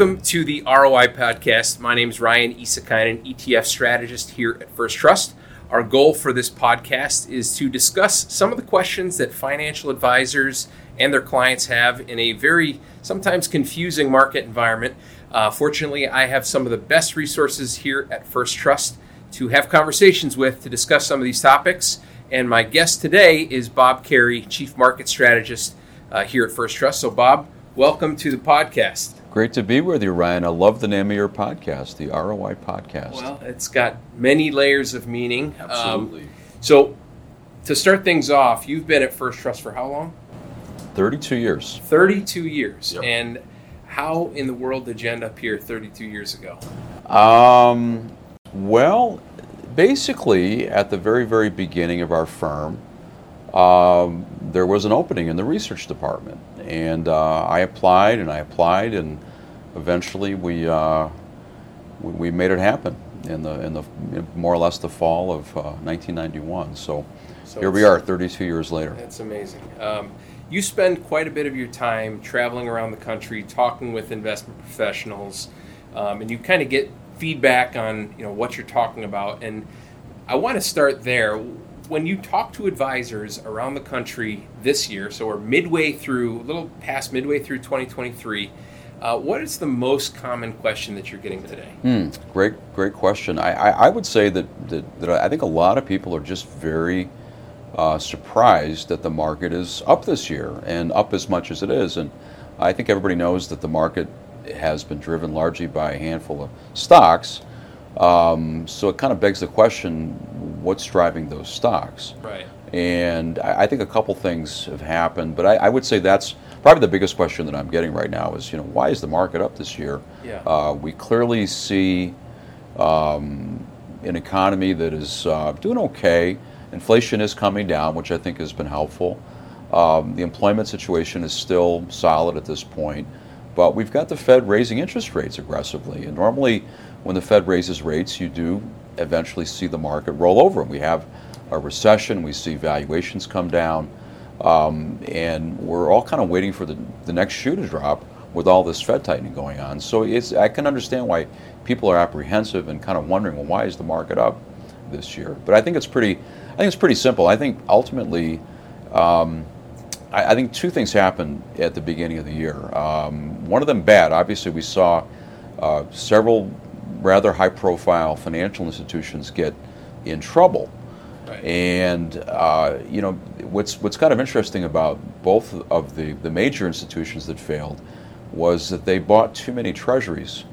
Welcome to the ROI podcast. My name is Ryan Issakainen, ETF strategist here at First Trust. Our goal for this podcast is to discuss some of the questions that financial advisors and their clients have in a very sometimes confusing market environment. Uh, fortunately, I have some of the best resources here at First Trust to have conversations with to discuss some of these topics. And my guest today is Bob Carey, Chief Market Strategist uh, here at First Trust. So, Bob, welcome to the podcast. Great to be with you, Ryan. I love the name of your podcast, the ROI Podcast. Well, it's got many layers of meaning. Absolutely. Um, so, to start things off, you've been at First Trust for how long? 32 years. 32 years. Yep. And how in the world did you end up here 32 years ago? Um, well, basically, at the very, very beginning of our firm, um, there was an opening in the research department, and uh, I applied and I applied, and eventually we uh, we, we made it happen in the in the more or less the fall of uh, 1991. So, So here we are, 32 years later. That's amazing. Um, you spend quite a bit of your time traveling around the country, talking with investment professionals, um, and you kind of get feedback on you know what you're talking about. And I want to start there. When you talk to advisors around the country this year, so we're midway through, a little past midway through 2023. Uh, what is the most common question that you're getting today? Hmm, great, great question. I, I, I would say that, that, that I think a lot of people are just very uh, surprised that the market is up this year and up as much as it is. And I think everybody knows that the market has been driven largely by a handful of stocks. Um, so it kind of begs the question what's driving those stocks? Right. And I, I think a couple things have happened, but I, I would say that's probably the biggest question that I'm getting right now is, you know, why is the market up this year? Yeah. Uh, we clearly see um, an economy that is uh, doing okay. Inflation is coming down, which I think has been helpful. Um, the employment situation is still solid at this point, but we've got the Fed raising interest rates aggressively. And normally, when the Fed raises rates, you do eventually see the market roll over. We have a recession, we see valuations come down, um, and we're all kind of waiting for the, the next shoe to drop with all this Fed tightening going on. So it's, I can understand why people are apprehensive and kind of wondering, well, why is the market up this year? But I think it's pretty, I think it's pretty simple. I think ultimately, um, I, I think two things happened at the beginning of the year. Um, one of them bad. Obviously, we saw uh, several rather high-profile financial institutions get in trouble. Right. And uh, you know what's what's kind of interesting about both of the, the major institutions that failed was that they bought too many treasuries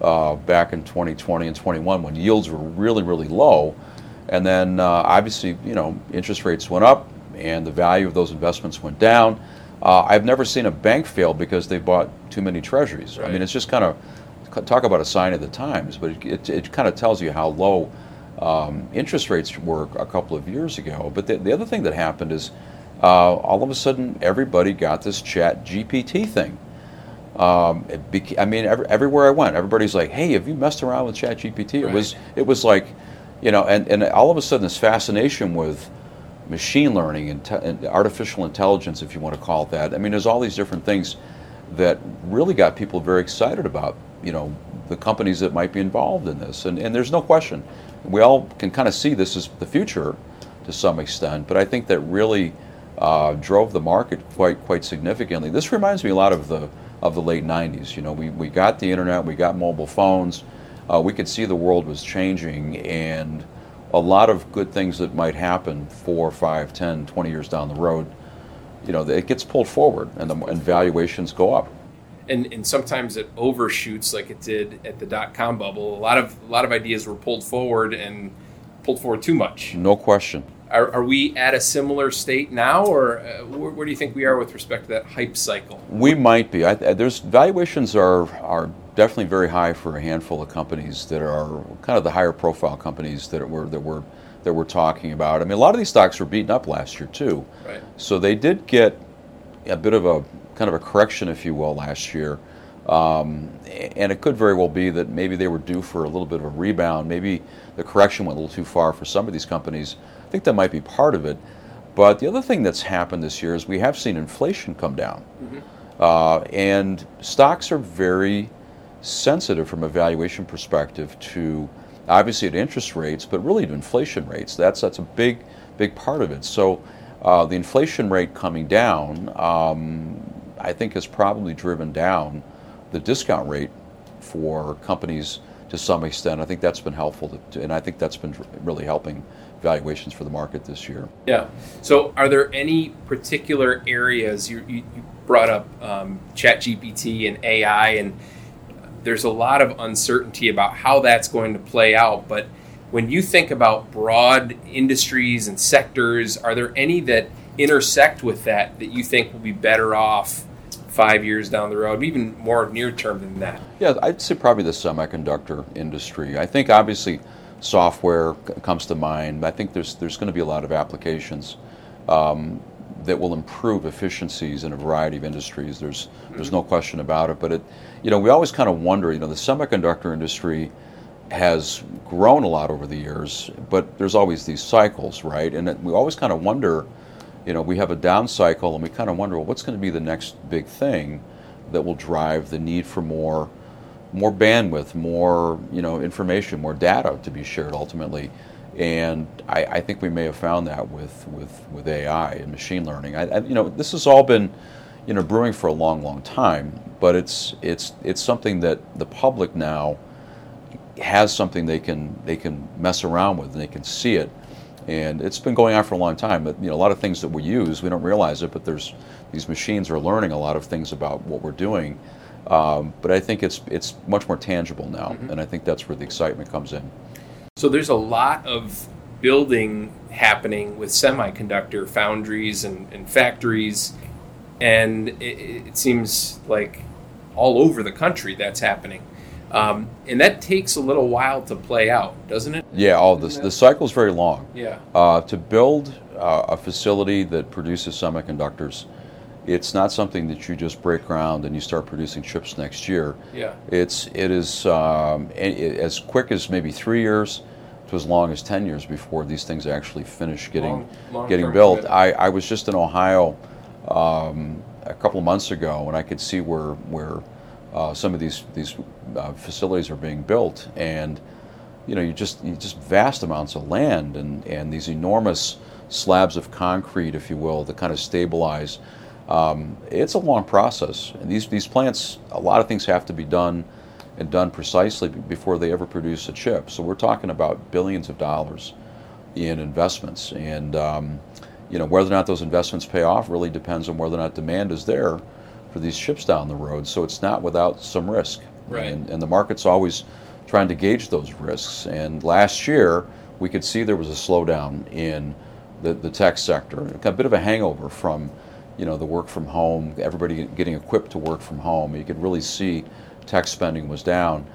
uh, back in 2020 and 21 when yields were really really low, and then uh, obviously you know interest rates went up and the value of those investments went down. Uh, I've never seen a bank fail because they bought too many treasuries. I mean it's just kind of talk about a sign of the times, but it, it, it kind of tells you how low um, interest rates were a couple of years ago. But the, the other thing that happened is uh, all of a sudden everybody got this chat GPT thing. Um, it beca- I mean, every, everywhere I went, everybody's like, "Hey, have you messed around with Chat GPT?" It was, it was like, you know, and, and all of a sudden this fascination with machine learning and, te- and artificial intelligence, if you want to call it that. I mean, there's all these different things that really got people very excited about, you know, the companies that might be involved in this. And, and there's no question, we all can kind of see this as the future to some extent, but I think that really uh, drove the market quite quite significantly. This reminds me a lot of the of the late 90s. You know, we, we got the internet, we got mobile phones, uh, we could see the world was changing, and a lot of good things that might happen four, five, 10, 20 years down the road, you know, it gets pulled forward and, the, and valuations go up. And and sometimes it overshoots like it did at the dot com bubble. A lot of a lot of ideas were pulled forward and pulled forward too much. No question. Are, are we at a similar state now, or uh, where, where do you think we are with respect to that hype cycle? We might be. I, there's valuations are are definitely very high for a handful of companies that are kind of the higher profile companies that we're that we're that we're talking about. I mean, a lot of these stocks were beaten up last year too, Right. so they did get a bit of a kind of a correction, if you will, last year. Um, and it could very well be that maybe they were due for a little bit of a rebound. Maybe the correction went a little too far for some of these companies. I think that might be part of it. But the other thing that's happened this year is we have seen inflation come down. Uh, and stocks are very sensitive from a valuation perspective to obviously to interest rates, but really to inflation rates. That's that's a big big part of it. So uh, the inflation rate coming down, um, I think, has probably driven down the discount rate for companies to some extent. I think that's been helpful, to, and I think that's been really helping valuations for the market this year. Yeah. So, are there any particular areas you, you, you brought up um, ChatGPT and AI, and there's a lot of uncertainty about how that's going to play out. But when you think about broad industries and sectors, are there any that intersect with that that you think will be better off five years down the road, even more near term than that? Yeah, I'd say probably the semiconductor industry. I think obviously software comes to mind. I think there's there's going to be a lot of applications um, that will improve efficiencies in a variety of industries. There's there's no question about it. But it, you know, we always kind of wonder. You know, the semiconductor industry has grown a lot over the years, but there's always these cycles, right? And it, we always kind of wonder. You know, we have a down cycle, and we kind of wonder, well, what's going to be the next big thing that will drive the need for more more bandwidth, more you know information, more data to be shared ultimately. And I, I think we may have found that with, with, with AI and machine learning. I, I, you know, this has all been you know brewing for a long, long time, but it's it's it's something that the public now has something they can they can mess around with and they can see it. And it's been going on for a long time. But you know, a lot of things that we use, we don't realize it, but there's these machines are learning a lot of things about what we're doing um, but I think it's it's much more tangible now, mm-hmm. and I think that's where the excitement comes in. So there's a lot of building happening with semiconductor foundries and, and factories, and it, it, seems like all over the country that's happening. Um, and that takes a little while to play out, doesn't it? Yeah, all this the cycle's very long. Yeah. Uh, to build uh, a facility that produces semiconductors it's not something that you just break ground and you start producing chips next year. Yeah. It's it is um, as quick as maybe three years to as long as ten years before these things actually finish getting long, long getting built. I, I was just in Ohio um, a couple of months ago and I could see where where uh, some of these these uh, facilities are being built and you know you just you just vast amounts of land and and these enormous slabs of concrete, if you will, to kind of stabilize um, it's a long process. And these, these plants, a lot of things have to be done and done precisely before they ever produce a chip. So we're talking about billions of dollars in investments. And um, you know, whether or not those investments pay off really depends on whether or not demand is there for these ships down the road. So it's not without some risk. Right. And, and the market's always trying to gauge those risks. And last year, we could see there was a slowdown in the, the tech sector, a bit of a hangover from you know the work from home, everybody getting equipped to work from home. You could really see tech spending was down.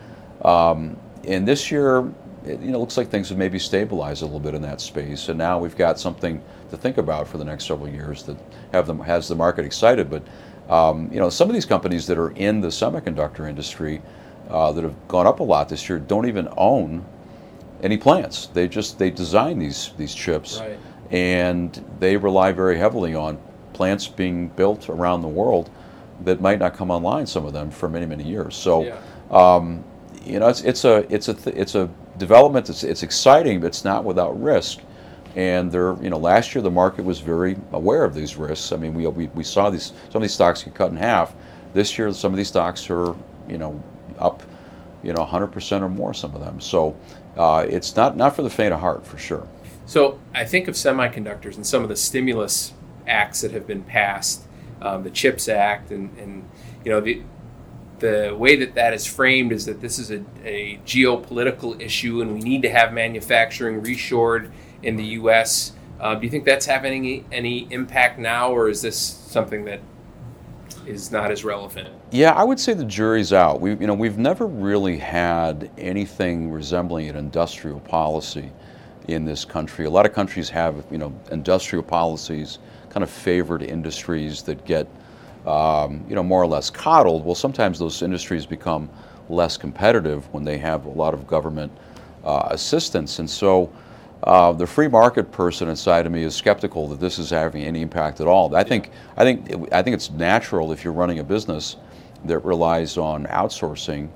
Um, and this year, it, you know, looks like things have maybe stabilized a little bit in that space. And now we've got something to think about for the next several years that have them has the market excited. But um, you know, some of these companies that are in the semiconductor industry uh, that have gone up a lot this year don't even own any plants. They just they design these these chips, right. and they rely very heavily on plants being built around the world that might not come online. Some of them for many many years. So, yeah. um, you know, it's it's a it's a th- it's a development. It's it's exciting, but it's not without risk. And there, you know, last year the market was very aware of these risks. I mean, we, we, we saw these some of these stocks get cut in half. This year, some of these stocks are, you know, up, you know, 100% or more. Some of them. So uh, it's not not for the faint of heart, for sure. So I think of semiconductors and some of the stimulus acts that have been passed, um, the CHIPS Act, and, and you know the the way that that is framed is that this is a, a geopolitical issue, and we need to have manufacturing reshored in the U.S. Uh, do you think that's having any, impact now, or is this something that is not as relevant? Yeah, I would say the jury's out. We, you know, we've never really had anything resembling an industrial policy in this country. A lot of countries have, you know, industrial policies kind of favored industries that get, um, you know, more or less coddled. Well, sometimes those industries become less competitive when they have a lot of government uh, assistance. And so uh, the free market person inside of me is skeptical that this is having any impact at all. I think, I think, I think it's natural if you're running a business that relies on outsourcing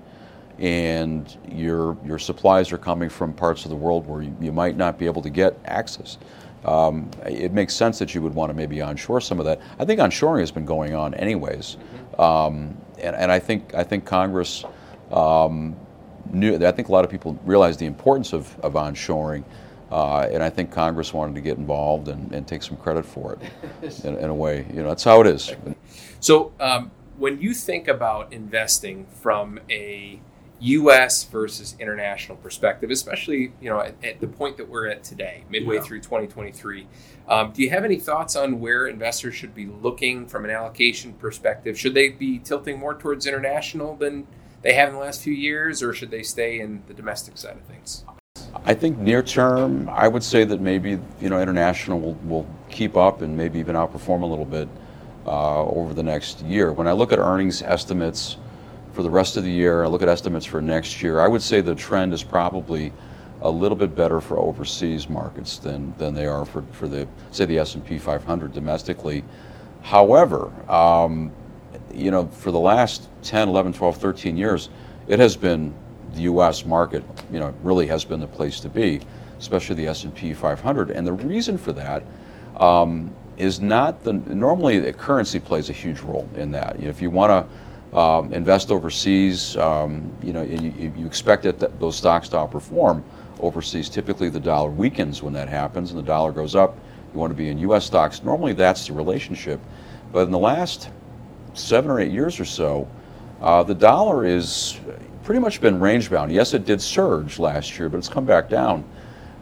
and your your supplies are coming from parts of the world where you, you might not be able to get access. Um, it makes sense that you would want to maybe onshore some of that. I think onshoring has been going on anyways, um, and, and I think I think Congress um, knew. I think a lot of people realize the importance of, of onshoring. Uh, and I think Congress wanted to get involved and, and take some credit for it in, in, a way. You know, that's how it is. So, um, when you think about investing from a U.S. versus international perspective, especially you know at, at the point that we're at today, midway yeah. through 2023. Um, do you have any thoughts on where investors should be looking from an allocation perspective? Should they be tilting more towards international than they have in the last few years, or should they stay in the domestic side of things? I think near term, I would say that maybe you know international will, will keep up and maybe even outperform a little bit uh, over the next year. When I look at earnings estimates for the rest of the year, I look at estimates for next year, I would say the trend is probably a little bit better for overseas markets than, than they are for, for the, say, the S&P 500 domestically. However, um, you know, for the last 10, 11, 12, 13 years, it has been the U.S. market, you know, really has been the place to be, especially the S&P 500. And the reason for that um, is not the, normally the currency plays a huge role in that. You know, if you want to um, invest overseas, um, you know, you, you expect that those stocks to outperform overseas. Typically, the dollar weakens when that happens, and the dollar goes up. You want to be in U.S. stocks. Normally, that's the relationship. But in the last seven or eight years or so, uh, the dollar is pretty much been range bound. Yes, it did surge last year, but it's come back down.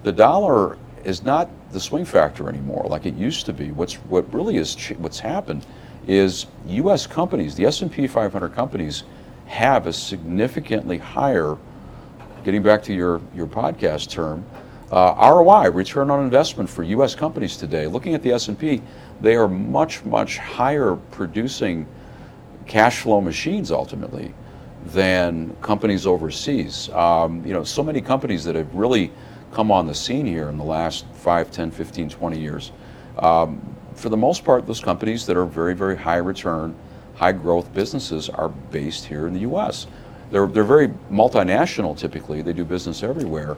The dollar is not the swing factor anymore like it used to be. What's what really is what's happened is U.S. companies, the S&P 500 companies, have a significantly higher, getting back to your, your podcast term, uh, ROI, return on investment for U.S. companies today. Looking at the S&P, they are much, much higher producing cash flow machines ultimately than companies overseas. Um, you know, so many companies that have really come on the scene here in the last 5, 10, 15, 20 years. Um, for the most part, those companies that are very, very high return, high growth businesses are based here in the U.S. They're, they're very multinational typically, they do business everywhere,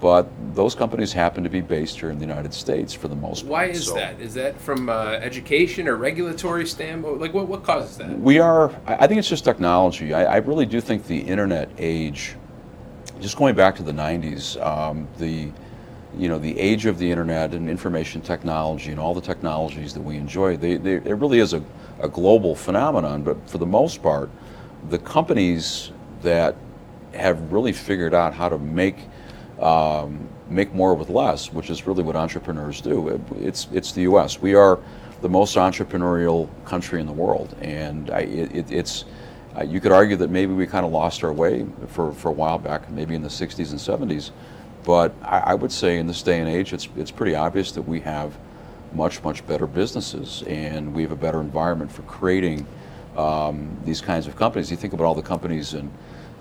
but those companies happen to be based here in the United States for the most part. Why is so, that? Is that from uh, education or regulatory standpoint? Like, what, what causes that? We are, I think it's just technology. I, I really do think the internet age, just going back to the 90s, um, the you know, the age of the internet and information technology and all the technologies that we enjoy, they, they, it really is a, a global phenomenon. But for the most part, the companies that have really figured out how to make um, make more with less, which is really what entrepreneurs do. It, it's it's the U.S. We are the most entrepreneurial country in the world, and I, it, it's. Uh, you could argue that maybe we kind of lost our way for, for a while back, maybe in the 60s and 70s. But I, I, would say in this day and age, it's, it's pretty obvious that we have much, much better businesses and we have a better environment for creating um, these kinds of companies. You think about all the companies in,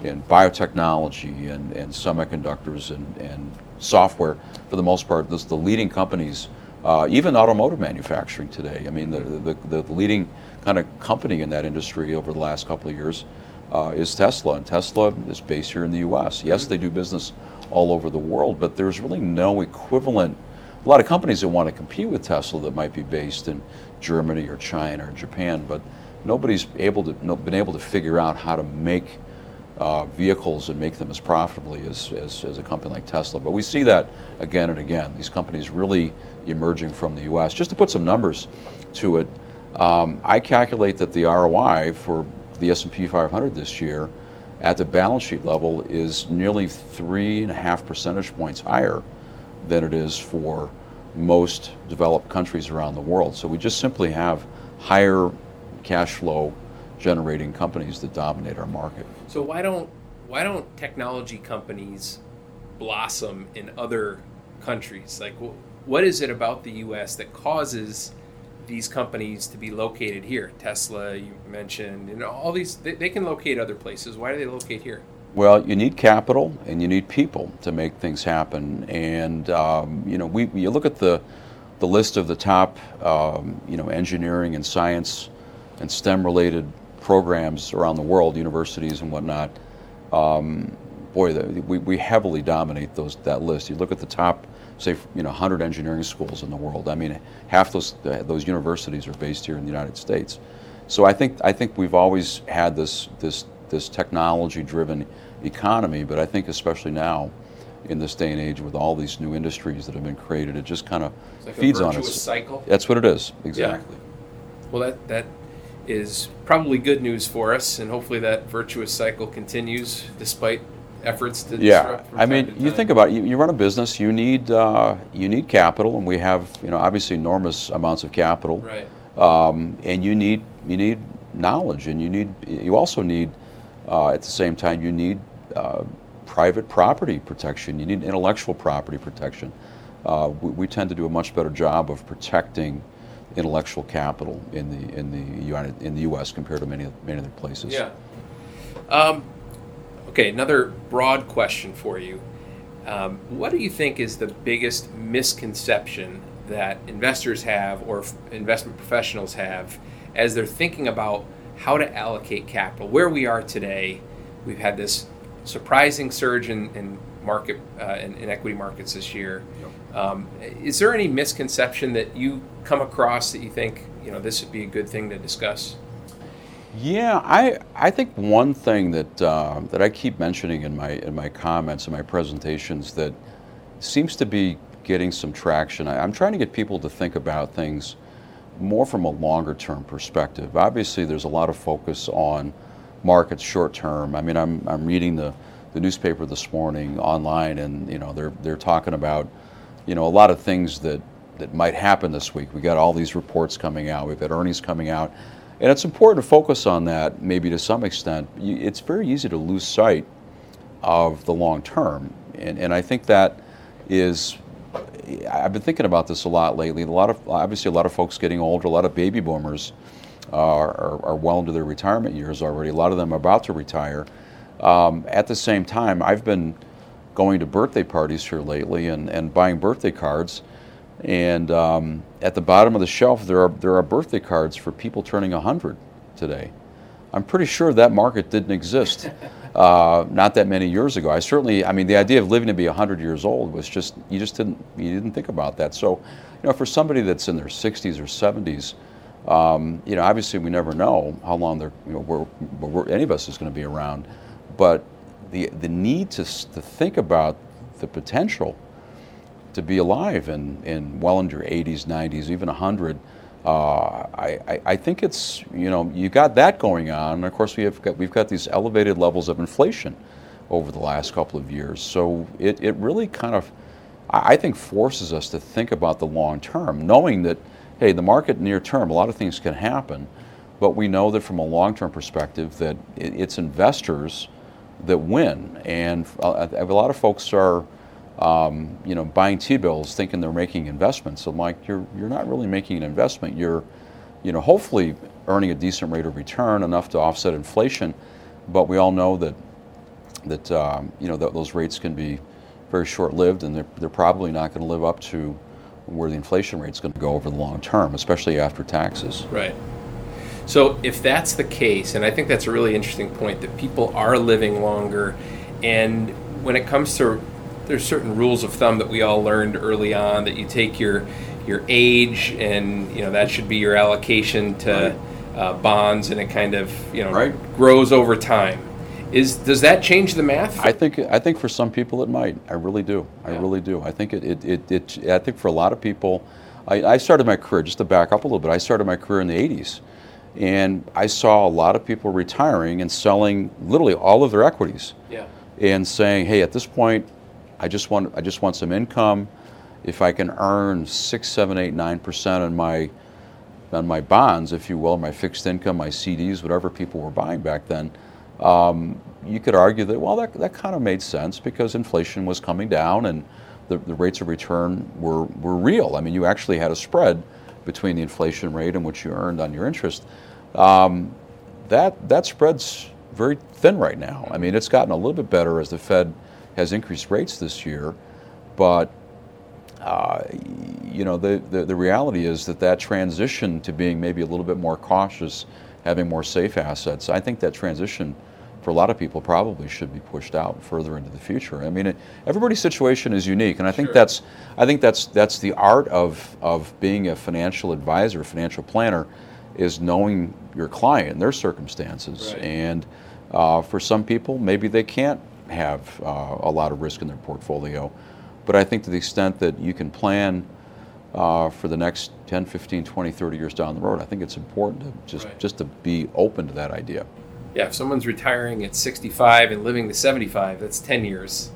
in biotechnology and, and semiconductors and, and software, for the most part, this, the leading companies, uh, even automotive manufacturing today. I mean, the, the, the leading kind of company in that industry over the last couple of years uh, is Tesla, and Tesla is based here in the U.S. Yes, they do business all over the world, but there's really no equivalent. A lot of companies that want to compete with Tesla that might be based in Germany or China or Japan, but nobody's able to no, been able to figure out how to make uh, vehicles and make them as profitably as, as, as, a company like Tesla. But we see that again and again. These companies really emerging from the U.S. Just to put some numbers to it, um, I calculate that the ROI for the S&P 500 this year at the balance sheet level is nearly three and a half percentage points higher than it is for most developed countries around the world. So we just simply have higher cash flow generating companies that dominate our market. So why don't why don't technology companies blossom in other countries? Like what is it about the US that causes these companies to be located here. Tesla, you mentioned, and all these, they, they, can locate other places. Why do they locate here? Well, you need capital and you need people to make things happen. And um, you know, we you look at the the list of the top um, you know engineering and science and STEM related programs around the world, universities and whatnot. um, boy, the, we, we heavily dominate those that list. You look at the top, say, you know, 100 engineering schools in the world. I mean, half those those universities are based here in the United States. So I think I think we've always had this this this technology-driven economy, but I think especially now, in this day and age, with all these new industries that have been created, it just kind of like feeds a on us. cycle. That's what it is exactly. Well, that that is probably good news for us, and hopefully that virtuous cycle continues despite efforts to Yeah, I mean, you think about it, you, you run a business, you need uh, you need capital, and we have you know obviously enormous amounts of capital, right. um, and you need you need knowledge, and you need you also need uh, at the same time you need uh, private property protection, you need intellectual property protection. Uh, we, we tend to do a much better job of protecting intellectual capital in the in the United, in the U.S. compared to many many other places. Yeah. Um, okay, another broad question for you. Um, what do you think is the biggest misconception that investors have or f- investment professionals have as they're thinking about how to allocate capital? Where we are today, we've had this surprising surge in, in market uh, in, in equity markets this year. Um, is there any misconception that you come across that you think you know this would be a good thing to discuss? Yeah, I I think one thing that uh, that I keep mentioning in my in my comments and my presentations that seems to be getting some traction. I, I'm trying to get people to think about things more from a longer term perspective. Obviously, there's a lot of focus on markets short term. I mean, I'm I'm reading the the newspaper this morning online, and you know they're they're talking about you know a lot of things that that might happen this week. We got all these reports coming out. We've got earnings coming out. And it's important to focus on that, maybe to some extent. It's very easy to lose sight of the long term. And, and I think that is, I've been thinking about this a lot lately. A lot of, obviously, a lot of folks getting older, a lot of baby boomers are, are, are well into their retirement years already. A lot of them are about to retire. Um, at the same time, I've been going to birthday parties here lately and, and buying birthday cards. And um, at the bottom of the shelf, there are, there are birthday cards for people turning 100 today. I'm pretty sure that market didn't exist uh, not that many years ago. I certainly, I mean, the idea of living to be 100 years old was just, you just didn't, you didn't think about that. So, you know, for somebody that's in their 60s or 70s, um, you know, obviously we never know how long they're, you know, we're, we're, any of us is going to be around. But the, the need to, to think about the potential to be alive in, in well into your 80s, 90s, even 100. Uh, I, I, I think it's, you know, you got that going on. And of course, we have got, we've got these elevated levels of inflation over the last couple of years. So it, it really kind of, I think, forces us to think about the long term, knowing that, hey, the market near term, a lot of things can happen. But we know that from a long term perspective, that it, it's investors that win. And uh, a, lot of folks are, um, you know, buying T-bills thinking they're making investments. I'm like, you're, you're not really making an investment. You're, you know, hopefully earning a decent rate of return, enough to offset inflation. But we all know that, that um, you know, those rates can be very short-lived, and they're, they're probably not going to live up to where the inflation rate's going to go over the long term, especially after taxes. Right. So if that's the case, and I think that's a really interesting point that people are living longer, and when it comes to there's certain rules of thumb that we all learned early on that you take your your age and you know that should be your allocation to uh, bonds, and it kind of you know Right. grows over time. Is does that change the math? I think I think for some people it might. I really do. I Yeah. really do. I think it, it, it, it I think for a lot of people, I, I started my career just to back up a little bit. I started my career in the '80s, and I saw a lot of people retiring and selling literally all of their equities yeah. and saying, "Hey, at this point, I just want I just want some income. If I can earn six, seven, eight, nine percent on my on my bonds, if you will, my fixed income, my CDs, whatever people were buying back then." Um, you could argue that well, that, that kind of made sense because inflation was coming down and the, the rates of return were, were real. I mean, you actually had a spread between the inflation rate and what you earned on your interest. Um, that that spread's very thin right now. I mean, it's gotten a little bit better as the Fed has increased rates this year, but uh, you know the, the the reality is that that transition to being maybe a little bit more cautious, having more safe assets. I think that transition for a lot of people, probably should be pushed out further into the future. I mean, it, everybody's situation is unique, and I think Sure. that's I think that's that's the art of of being a financial advisor, financial planner, is knowing your client and their circumstances. Right. And uh, for some people, maybe they can't have uh, a lot of risk in their portfolio, but I think to the extent that you can plan uh, for the next 10, 15, 20, 30 years down the road, I think it's important to just Right. just to be open to that idea. Yeah, if someone's retiring at 65 and living to 75, that's 10 years.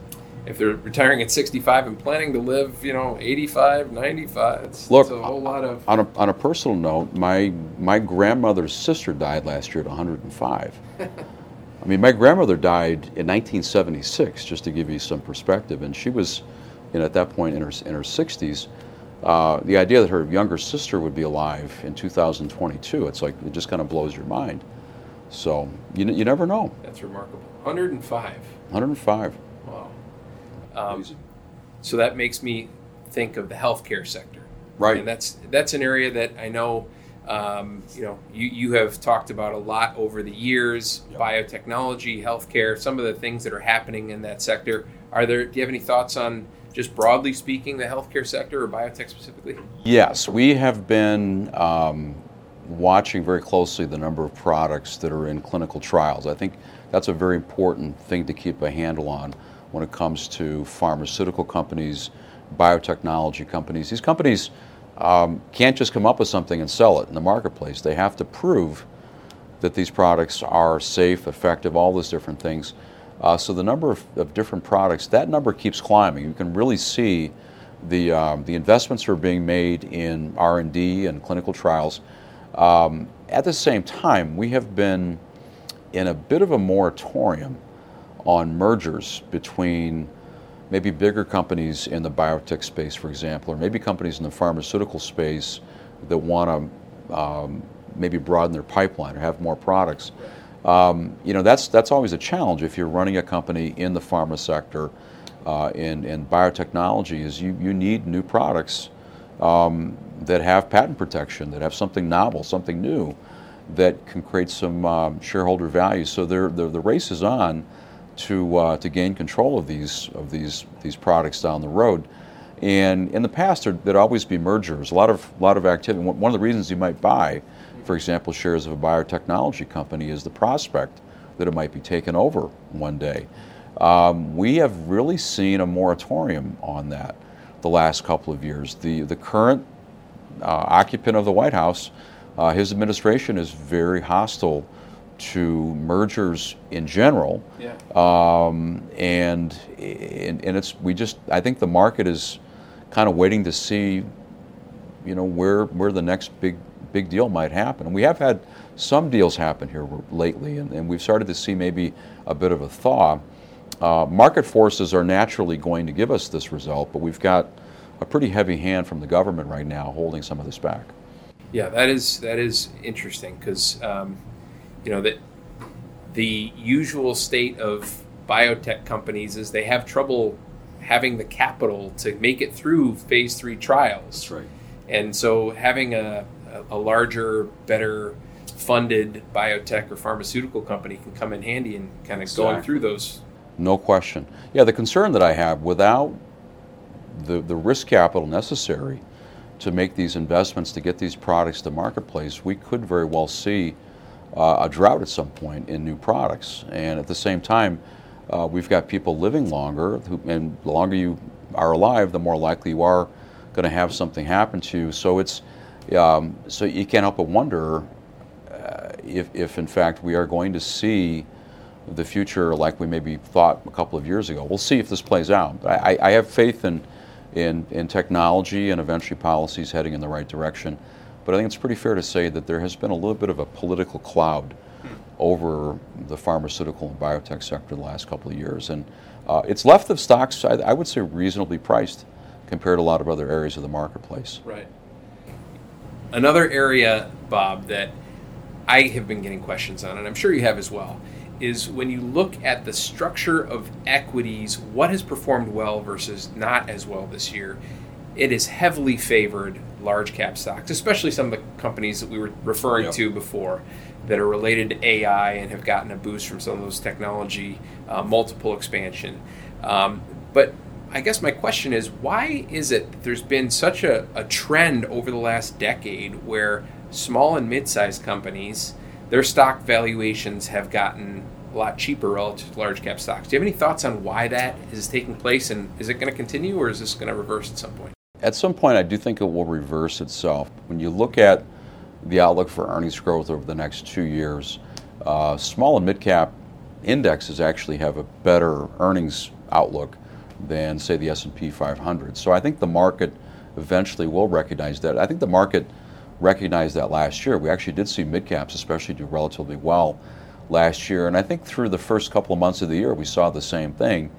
If they're retiring at 65 and planning to live, you know, 85, 95, it's, Look, it's a whole lot of. On a, on a personal note, my my grandmother's sister died last year at 105. I mean, my grandmother died in 1976, just to give you some perspective, and she was, you know, at that point in her in her 60s. Uh, the idea that her younger sister would be alive in 2022, it's like it just kind of blows your mind. So you, you never know. That's remarkable. 105. 105. Wow. Um, so that makes me think of the healthcare sector. Right. And that's that's an area that I know, um, you know, you, you have talked about a lot over the years. Yep. Biotechnology, healthcare, some of the things that are happening in that sector. Are there? Do you have any thoughts on just broadly speaking the healthcare sector or biotech specifically? Yes, we have been um, watching very closely the number of products that are in clinical trials. I think that's a very important thing to keep a handle on when it comes to pharmaceutical companies, biotechnology companies. These companies um, can't just come up with something and sell it in the marketplace. They have to prove that these products are safe, effective, all those different things. Uh, so the number of, of different products, that number keeps climbing. You can really see the um, the investments are being made in R and D and clinical trials. Um, at the same time, we have been in a bit of a moratorium on mergers between maybe bigger companies in the biotech space, for example, or maybe companies in the pharmaceutical space that want to um, maybe broaden their pipeline or have more products. Um, you know, that's that's always a challenge if you're running a company in the pharma sector, uh, in in biotechnology. Is you you need new products um, that have patent protection, that have something novel, something new, that can create some um, shareholder value. So they're, they're, the race is on to uh, to gain control of these of these these products down the road. And in the past, there, there'd always be mergers, a lot of lot of activity. One one of the reasons you might buy, for example, shares of a biotechnology company is the prospect that it might be taken over one day. Um, we have really seen a moratorium on that the last couple of years. The the current uh, occupant of the White House, uh, his administration is very hostile to mergers in general, Yeah. um, and, and and it's we just I think the market is kind of waiting to see, you know, where where the next big big deal might happen. And we have had some deals happen here lately, and, and we've started to see maybe a bit of a thaw. Uh, market forces are naturally going to give us this result, but we've got a pretty heavy hand from the government right now holding some of this back. Yeah, that is that is interesting because um, you know that the usual state of biotech companies is they have trouble having the capital to make it through phase three trials, right. and so having a, a larger, better funded biotech or pharmaceutical company can come in handy and kind of going through those. No question. Yeah, the concern that I have without the, the risk capital necessary to make these investments to get these products to marketplace, we could very well see uh, a drought at some point in new products. And at the same time, uh, we've got people living longer, who, and the longer you are alive, the more likely you are going to have something happen to you. So it's um, so you can't help but wonder uh, if, if in fact we are going to see the future like we maybe thought a couple of years ago. We'll see if this plays out. But I, I have faith in, in, in technology and eventually policies heading in the right direction. But I think it's pretty fair to say that there has been a little bit of a political cloud over the pharmaceutical and biotech sector the last couple of years. And uh, it's left the stocks, I, I would say, reasonably priced compared to a lot of other areas of the marketplace. Right. Another area, Bob, that I have been getting questions on, and I'm sure you have as well, is when you look at the structure of equities, what has performed well versus not as well this year. It is heavily favored large cap stocks, especially some of the companies that we were referring Yep. to before that are related to AI and have gotten a boost from some of those technology uh, multiple expansion. Um, but I guess my question is why is it that there's been such a, a trend over the last decade where small and mid sized companies, their stock valuations have gotten a lot cheaper relative to large cap stocks? Do you have any thoughts on why that is taking place and is it going to continue or is this going to reverse at some point? At some point, I do think it will reverse itself. When you look at the outlook for earnings growth over the next two years, uh, small and mid cap indexes actually have a better earnings outlook than, say, the S&P 500. So I think the market eventually will recognize that. I think the market recognized that last year. We actually did see mid caps, especially, do relatively well last year, and I think through the first couple of months of the year, we saw the same thing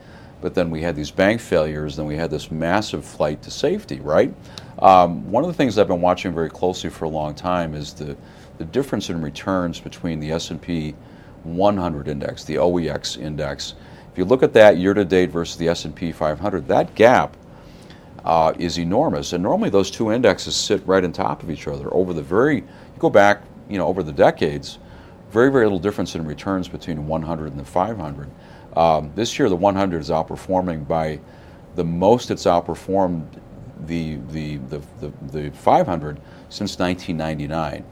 but then we had these bank failures, then we had this massive flight to safety, right? Um, one of the things I've been watching very closely for a long time is the, the difference in returns between the S&P 100 index, the OEX index. If you look at that year to date versus the S&P 500, that gap uh, is enormous. And normally those two indexes sit right on top of each other over the very, you go back, you know, over the decades, very, very little difference in returns between 100 and the 500. Um, this year, the 100 is outperforming by the most it's outperformed the the the, the, the 500 since 1999.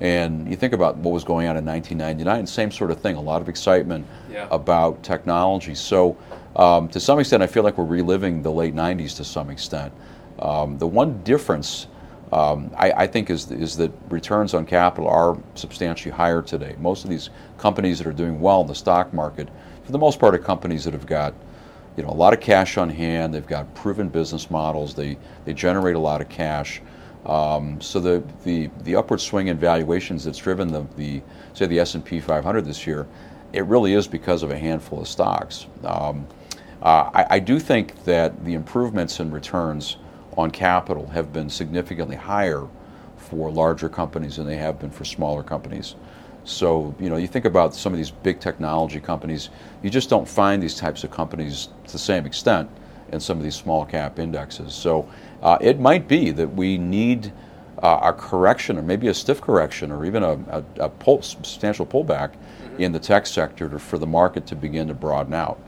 And you think about what was going on in 1999, same sort of thing. A lot of excitement Yeah. about technology. So, um, to some extent, I feel like we're reliving the late 90s to some extent. Um, the one difference um, I, I think is, is that returns on capital are substantially higher today. Most of these companies that are doing well in the stock market, for the most part, are companies that have got you know, a lot of cash on hand. They've got proven business models. They, they generate a lot of cash. Um, so the, the, the upward swing in valuations that's driven the, the say the S&P 500 this year, it really is because of a handful of stocks. Um, uh, I, I do think that the improvements in returns on capital have been significantly higher for larger companies than they have been for smaller companies. So, you know, you think about some of these big technology companies, you just don't find these types of companies to the same extent in some of these small cap indexes. So, uh, it might be that we need uh, a correction, or maybe a stiff correction, or even a, a, a pull, substantial pullback in the tech sector to, for the market to begin to broaden out,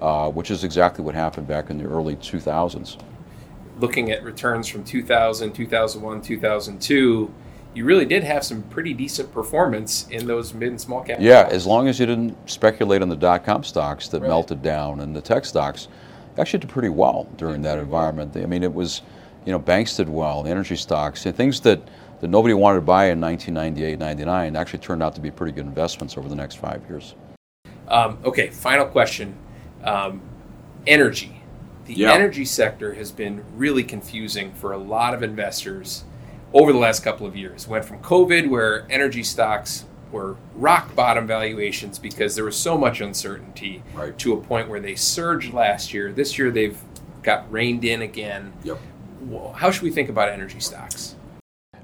uh, which is exactly what happened back in the early 2000s. looking at returns from 2000, 2001, 2002, you really did have some pretty decent performance in those mid and small cap. Yeah, as long as you didn't speculate on the dot com stocks that Right. melted down and the tech stocks actually did pretty well during that environment. I mean, it was, you know, banks did well, the energy stocks, and things that, that nobody wanted to buy in 1998, 99 actually turned out to be pretty good investments over the next five years. Um, okay, final question. Um, energy. The Yeah. energy sector has been really confusing for a lot of investors over the last couple of years. Went from COVID, where energy stocks were rock bottom valuations because there was so much uncertainty, Right. to a point where they surged last year. This year they've got reined in again. Yep. How should we think about energy stocks?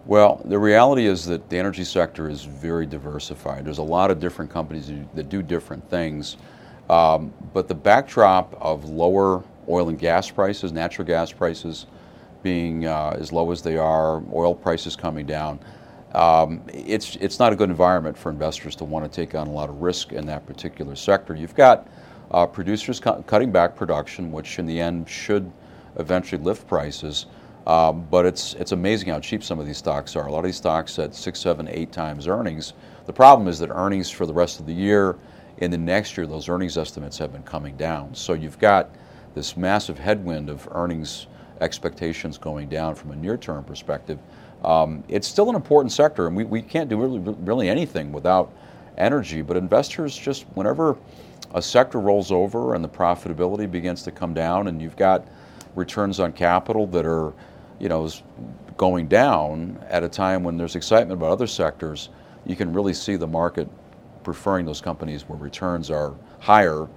Well, the reality is that the energy sector is very diversified. There's a lot of different companies that- that do different things. Um, but the backdrop of lower oil and gas prices, natural gas prices being uh, as low as they are, oil prices coming down, um, it's, it's not a good environment for investors to want to take on a lot of risk in that particular sector. You've got uh, producers cu- cutting back production, which in the end should eventually lift prices. Um, but it's it's amazing how cheap some of these stocks are. A lot of these stocks at six, seven, eight times earnings. The problem is that earnings for the rest of the year and the next year, those earnings estimates have been coming down. So you've got this massive headwind of earnings expectations going down from a near-term perspective. Um, it's still an important sector, and we, we can't do really, really anything without energy. But investors just whenever a sector rolls over and the profitability begins to come down, and you've got returns on capital that are, you know, going down at a time when there's excitement about other sectors, you can really see the market preferring those companies where returns are higher,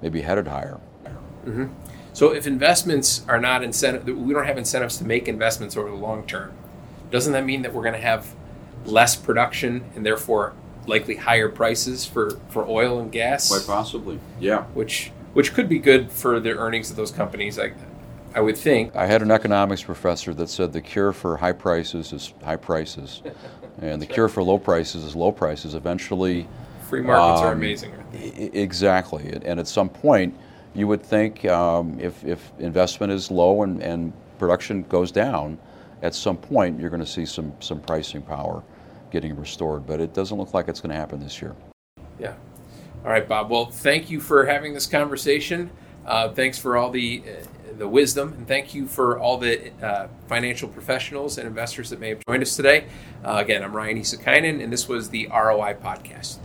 maybe headed higher. So if investments are not incentive, we don't have incentives to make investments over the long term. Doesn't that mean that we're going to have less production and therefore likely higher prices for, for oil and gas, Quite possibly, yeah. which which could be good for the earnings of those companies. I I would think. I had an economics professor that said the cure for high prices is high prices, and the cure for low prices is low prices. Eventually, free markets um, are amazing. exactly, and at some point, you would think um, if, if investment is low and, and production goes down, at some point you're going to see some some pricing power getting restored. But it doesn't look like it's going to happen this year. Yeah. All right, Bob. Well, thank you for having this conversation. Uh, thanks for all the uh, the wisdom, and thank you for all the uh, financial professionals and investors that may have joined us today. Uh, again, I'm Ryan Issakainen, and this was the ROI Podcast.